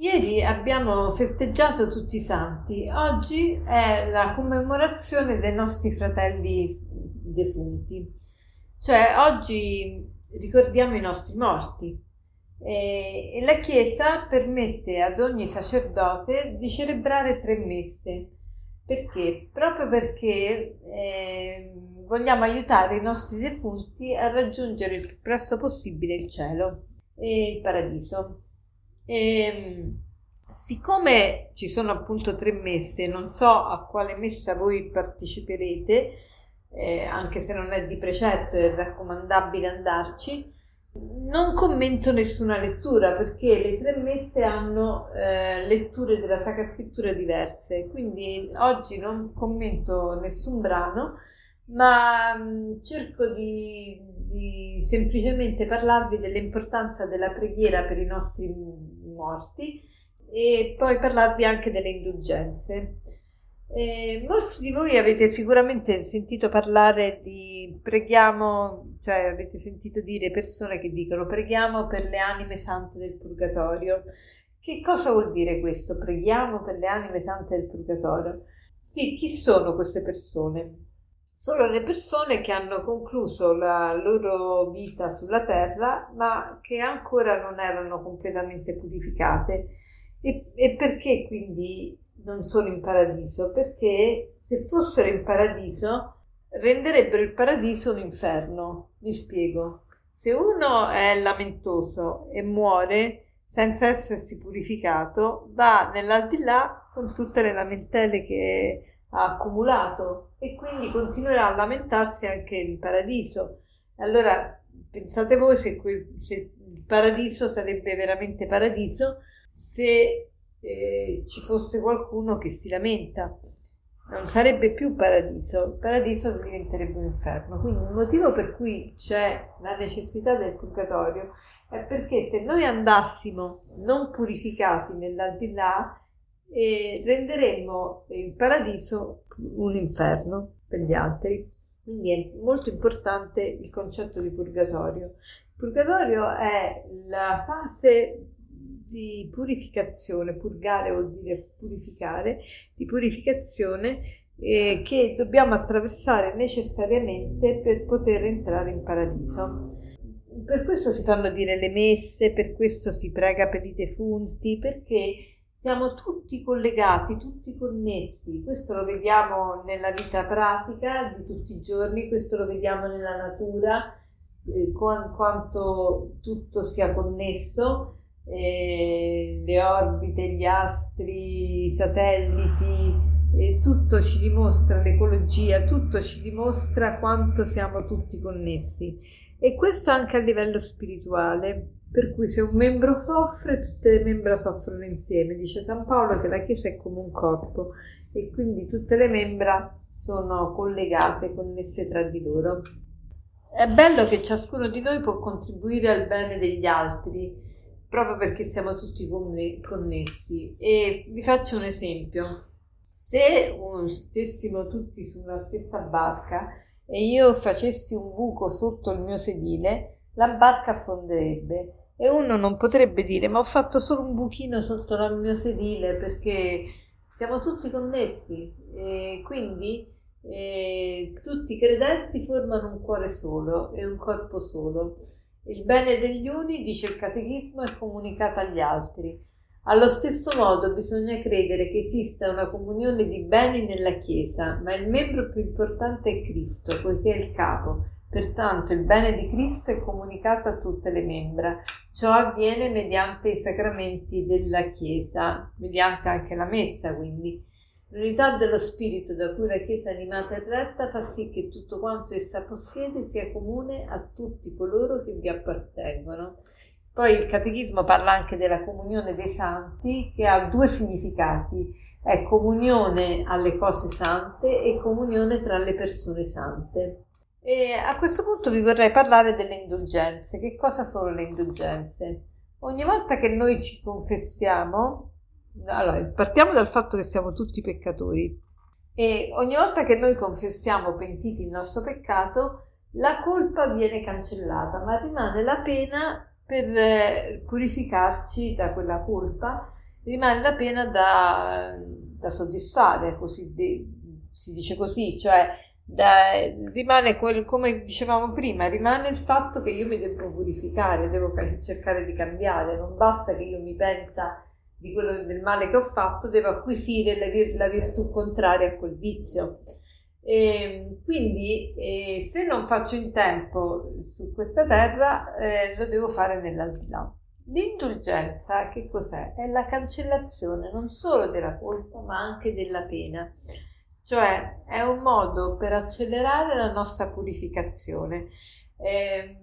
Ieri abbiamo festeggiato tutti i santi, oggi è la commemorazione dei nostri fratelli defunti, cioè oggi ricordiamo i nostri morti e, la Chiesa permette ad ogni sacerdote di celebrare tre messe. Perché? Proprio perché eh, vogliamo aiutare i nostri defunti a raggiungere il più presto possibile il cielo e il paradiso. E, ehm, siccome ci sono appunto tre messe, non so a quale messa voi parteciperete, eh, anche se non è di precetto, è raccomandabile andarci. Non commento nessuna lettura perché le tre messe hanno eh, letture della Sacra Scrittura diverse, quindi oggi non commento nessun brano, ma mm, cerco di, di semplicemente parlarvi dell'importanza della preghiera per i nostri morti e poi parlarvi anche delle indulgenze. Eh, molti di voi avete sicuramente sentito parlare di preghiamo, cioè avete sentito dire persone che dicono preghiamo per le anime sante del purgatorio. Che cosa vuol dire questo? Preghiamo per le anime sante del purgatorio? Sì, chi sono queste persone? Sono le persone che hanno concluso la loro vita sulla terra, ma che ancora non erano completamente purificate. E, e perché quindi non sono in paradiso? Perché se fossero in paradiso renderebbero il paradiso un inferno. Mi spiego. Se uno è lamentoso e muore senza essersi purificato, va nell'aldilà con tutte le lamentele che ha accumulato e quindi continuerà a lamentarsi anche in paradiso. Allora pensate voi se, quel, se il paradiso sarebbe veramente paradiso se eh, ci fosse qualcuno che si lamenta. Non sarebbe più paradiso, il paradiso diventerebbe un inferno. Quindi il motivo per cui c'è la necessità del purgatorio è perché se noi andassimo non purificati nell'aldilà, eh, renderemmo il paradiso un inferno per gli altri. Quindi è molto importante il concetto di purgatorio. Purgatorio è la fase di purificazione, purgare vuol dire purificare, di purificazione eh, che dobbiamo attraversare necessariamente per poter entrare in paradiso. Per questo si fanno dire le messe, per questo si prega per i defunti, perché siamo tutti collegati, tutti connessi. Questo lo vediamo nella vita pratica di tutti i giorni, questo lo vediamo nella natura, eh, quanto tutto sia connesso eh, le orbite, gli astri, i satelliti, eh, tutto ci dimostra l'ecologia, tutto ci dimostra quanto siamo tutti connessi. E questo anche a livello spirituale, per cui se un membro soffre, tutte le membra soffrono insieme. Dice San Paolo che la Chiesa è come un corpo e quindi tutte le membra sono collegate, connesse tra di loro. È bello che ciascuno di noi può contribuire al bene degli altri proprio perché siamo tutti connessi. E vi faccio un esempio. Se stessimo tutti sulla stessa barca e io facessi un buco sotto il mio sedile, la barca affonderebbe e uno non potrebbe dire ma ho fatto solo un buchino sotto il mio sedile perché siamo tutti connessi e quindi eh, tutti i credenti formano un cuore solo e un corpo solo. Il bene degli uni, dice il catechismo, è comunicato agli altri. Allo stesso modo bisogna credere che esista una comunione di beni nella Chiesa, ma il membro più importante è Cristo, poiché è il capo. Pertanto il bene di Cristo è comunicato a tutte le membra. Ciò avviene mediante i sacramenti della Chiesa, mediante anche la messa, quindi. L'unità dello spirito da cui la Chiesa animata e retta fa sì che tutto quanto essa possiede sia comune a tutti coloro che vi appartengono. Poi il Catechismo parla anche della comunione dei santi che ha due significati, è comunione alle cose sante e comunione tra le persone sante. E a questo punto vi vorrei parlare delle indulgenze. Che cosa sono le indulgenze? Ogni volta che noi ci confessiamo, allora, partiamo dal fatto che siamo tutti peccatori e ogni volta che noi confessiamo pentiti il nostro peccato, la colpa viene cancellata, ma rimane la pena per eh, purificarci da quella colpa rimane la pena da, da soddisfare, così si dice così, cioè da, rimane quel, come dicevamo prima, rimane il fatto che io mi devo purificare, devo cercare di cambiare, non basta che io mi penta di quello del male che ho fatto, devo acquisire la, la virtù contraria a quel vizio. E quindi eh, se non faccio in tempo su questa terra, eh, lo devo fare nell'aldilà. L'indulgenza che cos'è? È la cancellazione non solo della colpa ma anche della pena, cioè è un modo per accelerare la nostra purificazione. Eh,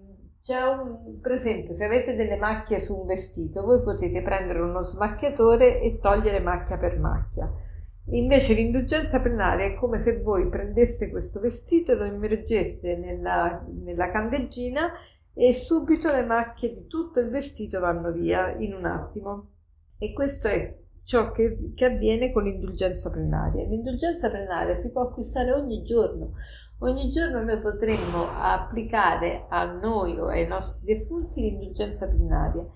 un, per esempio, se avete delle macchie su un vestito, voi potete prendere uno smacchiatore e togliere macchia per macchia. Invece l'indulgenza plenaria è come se voi prendeste questo vestito, lo immergeste nella, nella candeggina e subito le macchie di tutto il vestito vanno via in un attimo. E questo è ciò che, che avviene con l'indulgenza plenaria. L'indulgenza plenaria si può acquistare ogni giorno. Ogni giorno noi potremmo applicare a noi o ai nostri defunti l'indulgenza plenaria.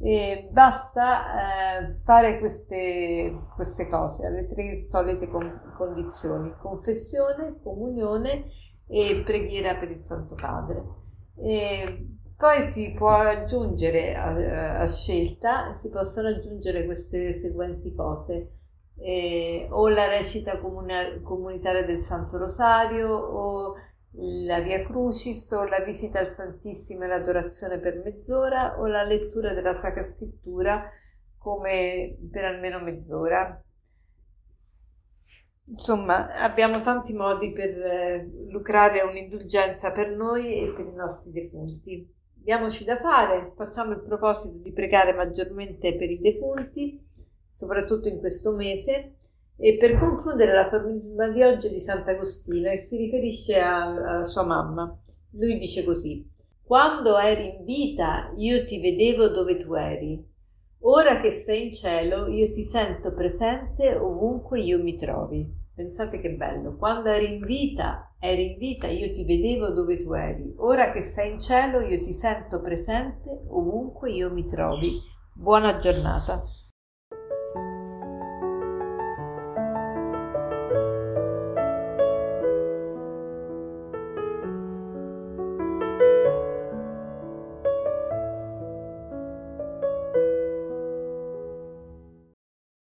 E basta eh, fare queste, queste, cose, le tre solite con, condizioni, confessione, comunione e preghiera per il Santo Padre. E poi si può aggiungere a, a, scelta, si possono aggiungere queste seguenti cose, eh, o la recita comuna, comunitaria del Santo Rosario, o la Via Crucis o la visita al Santissimo e l'adorazione per mezz'ora o la lettura della Sacra Scrittura come per almeno mezz'ora. Insomma, abbiamo tanti modi per eh, lucrare un'indulgenza per noi e per i nostri defunti. Diamoci da fare, facciamo il proposito di pregare maggiormente per i defunti, soprattutto in questo mese, e per concludere la formula di oggi di Sant'Agostino e si riferisce a, a sua mamma. Lui dice così: Quando eri in vita io ti vedevo dove tu eri. Ora che sei in cielo io ti sento presente ovunque io mi trovi. Pensate che bello. Quando eri in vita, eri in vita, io ti vedevo dove tu eri. Ora che sei in cielo io ti sento presente ovunque io mi trovi. Buona giornata.